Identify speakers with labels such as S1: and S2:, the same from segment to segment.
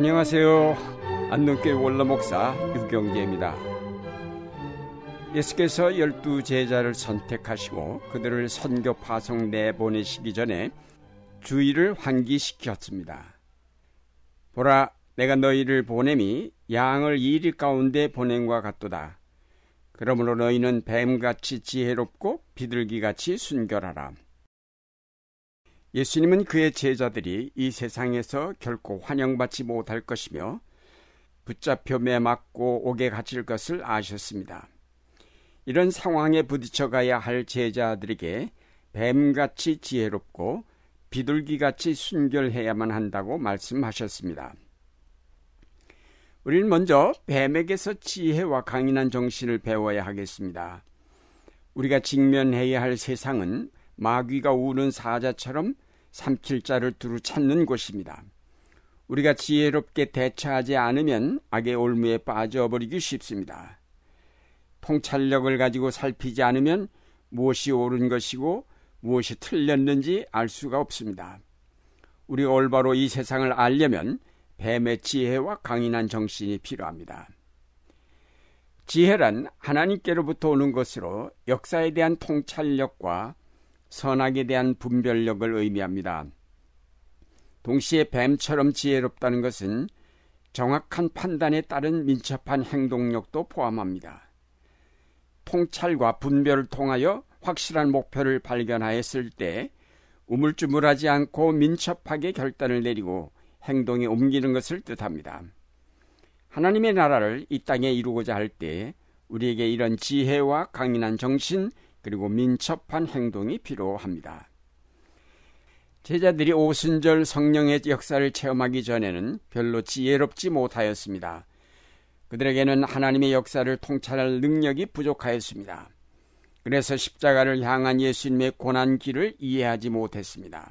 S1: 안녕하세요. 안동교회 원로목사 유경재입니다. 예수께서 열두 제자를 선택하시고 그들을 선교 파송 내보내시기 전에 주의를 환기시켰습니다. 보라, 내가 너희를 보냄이 양을 이리 가운데 보냄과 같도다. 그러므로 너희는 뱀같이 지혜롭고 비둘기같이 순결하라. 예수님은 그의 제자들이 이 세상에서 결코 환영받지 못할 것이며 붙잡혀 매맞고 옥에 갇힐 것을 아셨습니다. 이런 상황에 부딪혀가야 할 제자들에게 뱀같이 지혜롭고 비둘기같이 순결해야만 한다고 말씀하셨습니다. 우리는 먼저 뱀에게서 지혜와 강인한 정신을 배워야 하겠습니다. 우리가 직면해야 할 세상은 마귀가 우는 사자처럼 삼킬 자를 두루 찾는 곳입니다. 우리가 지혜롭게 대처하지 않으면 악의 올무에 빠져버리기 쉽습니다. 통찰력을 가지고 살피지 않으면 무엇이 옳은 것이고 무엇이 틀렸는지 알 수가 없습니다. 우리가 올바로 이 세상을 알려면 뱀의 지혜와 강인한 정신이 필요합니다. 지혜란 하나님께로부터 오는 것으로 역사에 대한 통찰력과 선악에 대한 분별력을 의미합니다. 동시에 뱀처럼 지혜롭다는 것은 정확한 판단에 따른 민첩한 행동력도 포함합니다. 통찰과 분별을 통하여 확실한 목표를 발견하였을 때 우물쭈물하지 않고 민첩하게 결단을 내리고 행동에 옮기는 것을 뜻합니다. 하나님의 나라를 이 땅에 이루고자 할 때 우리에게 이런 지혜와 강인한 정신 그리고 민첩한 행동이 필요합니다. 제자들이 오순절 성령의 역사를 체험하기 전에는 별로 지혜롭지 못하였습니다. 그들에게는 하나님의 역사를 통찰할 능력이 부족하였습니다. 그래서 십자가를 향한 예수님의 고난 길을 이해하지 못했습니다.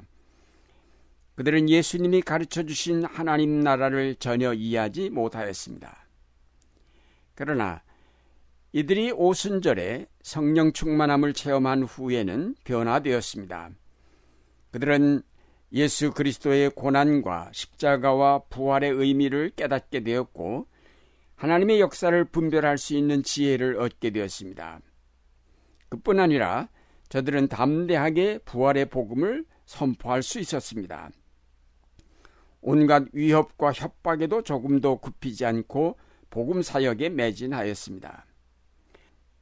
S1: 그들은 예수님이 가르쳐 주신 하나님 나라를 전혀 이해하지 못하였습니다. 그러나 이들이 오순절에 성령 충만함을 체험한 후에는 변화되었습니다. 그들은 예수 그리스도의 고난과 십자가와 부활의 의미를 깨닫게 되었고 하나님의 역사를 분별할 수 있는 지혜를 얻게 되었습니다. 그뿐 아니라 저들은 담대하게 부활의 복음을 선포할 수 있었습니다. 온갖 위협과 협박에도 조금도 굽히지 않고 복음 사역에 매진하였습니다.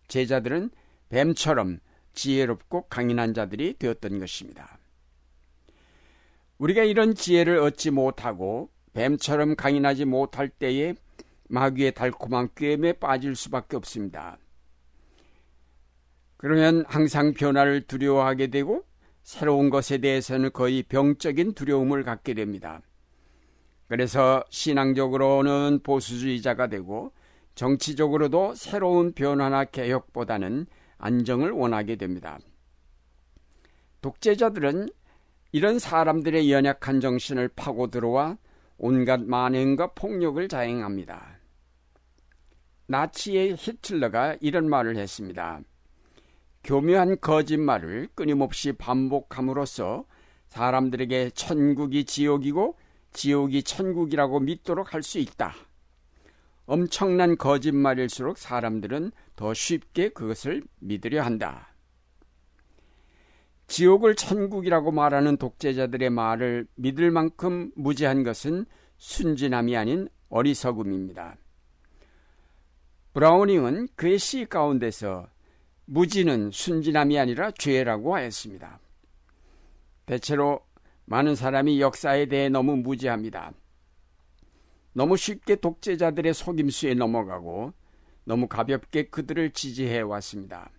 S1: 제자들은 뱀처럼 지혜롭고 강인한 자들이 되었던 것입니다. 우리가 이런 지혜를 얻지 못하고 뱀처럼 강인하지 못할 때에 마귀의 달콤한 꾀임에 빠질 수밖에 없습니다. 그러면 항상 변화를 두려워하게 되고 새로운 것에 대해서는 거의 병적인 두려움을 갖게 됩니다. 그래서 신앙적으로는 보수주의자가 되고 정치적으로도 새로운 변화나 개혁보다는 안정을 원하게 됩니다. 독재자들은 이런 사람들의 연약한 정신을 파고 들어와 온갖 만행과 폭력을 자행합니다. 나치의 히틀러가 이런 말을 했습니다. 교묘한 거짓말을 끊임없이 반복함으로써 사람들에게 천국이 지옥이고 지옥이 천국이라고 믿도록 할 수 있다. 엄청난 거짓말일수록 사람들은 더 쉽게 그것을 믿으려 한다. 지옥을 천국이라고 말하는 독재자들의 말을 믿을 만큼 무지한 것은 순진함이 아닌 어리석음입니다. 브라우닝은 그의 시 가운데서 무지는 순진함이 아니라 죄라고 하였습니다. 대체로 많은 사람이 역사에 대해 너무 무지합니다. 너무 쉽게 독재자들의 속임수에 넘어가고 너무 가볍게 그들을 지지해 왔습니다.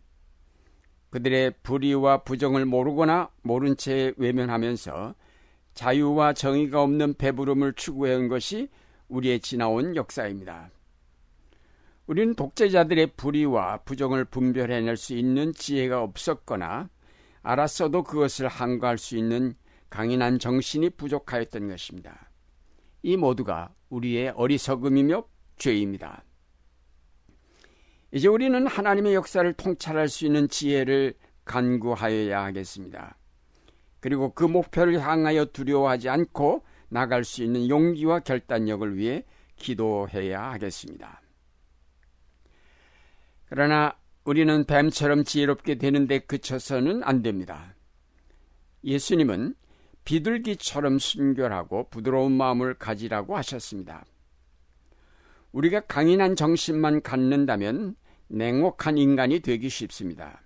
S1: 그들의 불의와 부정을 모르거나 모른 채 외면하면서 자유와 정의가 없는 배부름을 추구해 온 것이 우리의 지나온 역사입니다. 우리는 독재자들의 불의와 부정을 분별해낼 수 있는 지혜가 없었거나 알았어도 그것을 항거할 수 있는 강인한 정신이 부족하였던 것입니다. 이 모두가 우리의 어리석음이며 죄입니다. 이제 우리는 하나님의 역사를 통찰할 수 있는 지혜를 간구하여야 하겠습니다. 그리고 그 목표를 향하여 두려워하지 않고 나갈 수 있는 용기와 결단력을 위해 기도해야 하겠습니다. 그러나 우리는 뱀처럼 지혜롭게 되는데 그쳐서는 안 됩니다. 예수님은 비둘기처럼 순결하고 부드러운 마음을 가지라고 하셨습니다. 우리가 강인한 정신만 갖는다면 냉혹한 인간이 되기 쉽습니다.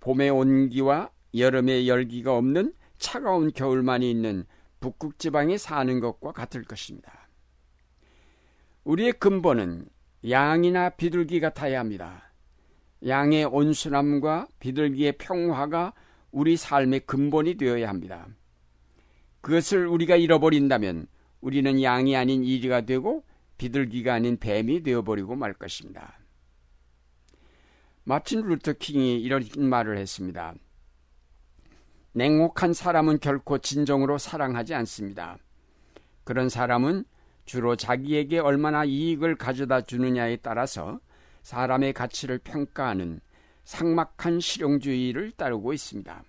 S1: 봄의 온기와 여름의 열기가 없는 차가운 겨울만이 있는 북극 지방에 사는 것과 같을 것입니다. 우리의 근본은 양이나 비둘기 같아야 합니다. 양의 온순함과 비둘기의 평화가 우리 삶의 근본이 되어야 합니다. 그것을 우리가 잃어버린다면 우리는 양이 아닌 이리가 되고 비둘기가 아닌 뱀이 되어버리고 말 것입니다. 마틴 루터 킹이 이런 말을 했습니다. 냉혹한 사람은 결코 진정으로 사랑하지 않습니다. 그런 사람은 주로 자기에게 얼마나 이익을 가져다 주느냐에 따라서 사람의 가치를 평가하는 상막한 실용주의를 따르고 있습니다.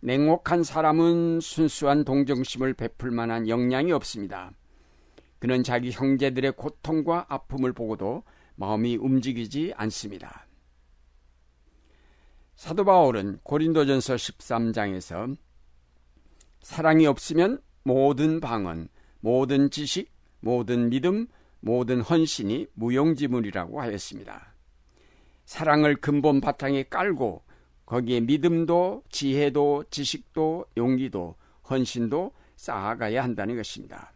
S1: 냉혹한 사람은 순수한 동정심을 베풀 만한 역량이 없습니다. 그는 자기 형제들의 고통과 아픔을 보고도 마음이 움직이지 않습니다. 사도 바울은 고린도전서 13장에서 사랑이 없으면 모든 방언, 모든 지식, 모든 믿음, 모든 헌신이 무용지물이라고 하였습니다. 사랑을 근본 바탕에 깔고 거기에 믿음도 지혜도 지식도 용기도 헌신도 쌓아가야 한다는 것입니다.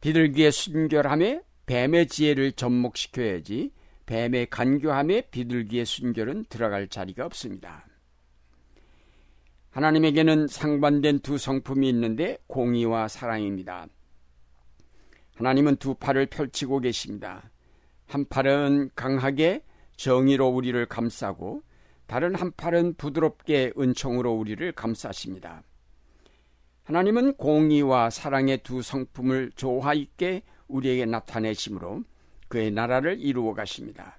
S1: 비둘기의 순결함에 뱀의 지혜를 접목시켜야지 뱀의 간교함에 비둘기의 순결은 들어갈 자리가 없습니다. 하나님에게는 상반된 두 성품이 있는데 공의와 사랑입니다. 하나님은 두 팔을 펼치고 계십니다. 한 팔은 강하게 정의로 우리를 감싸고 다른 한 팔은 부드럽게 은총으로 우리를 감싸십니다. 하나님은 공의와 사랑의 두 성품을 조화 있게 우리에게 나타내심으로 그의 나라를 이루어 가십니다.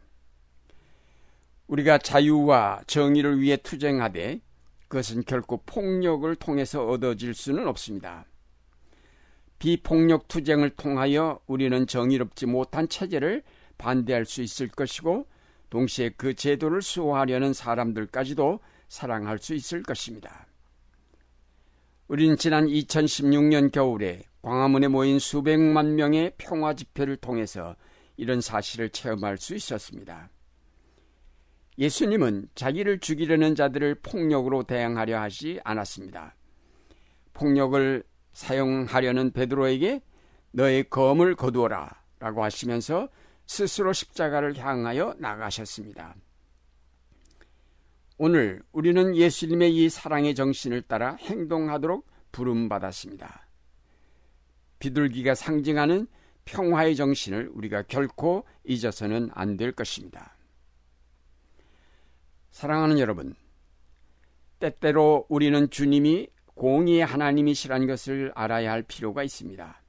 S1: 우리가 자유와 정의를 위해 투쟁하되 그것은 결코 폭력을 통해서 얻어질 수는 없습니다. 비폭력 투쟁을 통하여 우리는 정의롭지 못한 체제를 반대할 수 있을 것이고 동시에 그 제도를 수호하려는 사람들까지도 사랑할 수 있을 것입니다. 우리는 지난 2016년 겨울에 광화문에 모인 수백만 명의 평화 집회를 통해서 이런 사실을 체험할 수 있었습니다. 예수님은 자기를 죽이려는 자들을 폭력으로 대항하려 하지 않았습니다. 폭력을 사용하려는 베드로에게 너의 검을 거두어라 라고 하시면서 스스로 십자가를 향하여 나가셨습니다. 오늘 우리는 예수님의 이 사랑의 정신을 따라 행동하도록 부름받았습니다. 비둘기가 상징하는 평화의 정신을 우리가 결코 잊어서는 안 될 것입니다. 사랑하는 여러분, 때때로 우리는 주님이 공의의 하나님이시라는 것을 알아야 할 필요가 있습니다.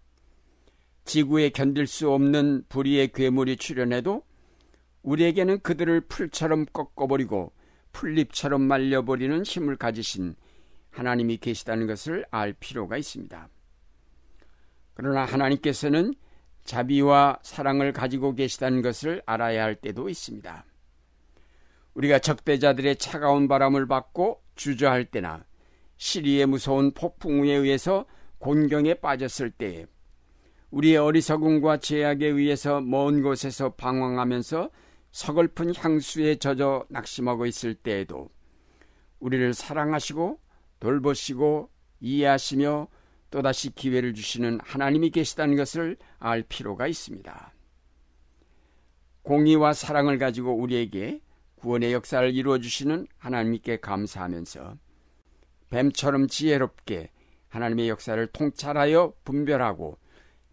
S1: 지구에 견딜 수 없는 불의의 괴물이 출현해도 우리에게는 그들을 풀처럼 꺾어버리고 풀잎처럼 말려버리는 힘을 가지신 하나님이 계시다는 것을 알 필요가 있습니다. 그러나 하나님께서는 자비와 사랑을 가지고 계시다는 것을 알아야 할 때도 있습니다. 우리가 적대자들의 차가운 바람을 받고 주저할 때나 시리의 무서운 폭풍우에 의해서 곤경에 빠졌을 때에 우리의 어리석음과 죄악에 의해서 먼 곳에서 방황하면서 서글픈 향수에 젖어 낙심하고 있을 때에도 우리를 사랑하시고 돌보시고 이해하시며 또다시 기회를 주시는 하나님이 계시다는 것을 알 필요가 있습니다. 공의와 사랑을 가지고 우리에게 구원의 역사를 이루어 주시는 하나님께 감사하면서 뱀처럼 지혜롭게 하나님의 역사를 통찰하여 분별하고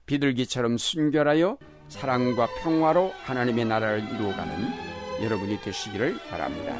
S1: 비둘기처럼 순결하여 사랑과 평화로 하나님의 나라를 이루어가는 여러분이 되시기를 바랍니다.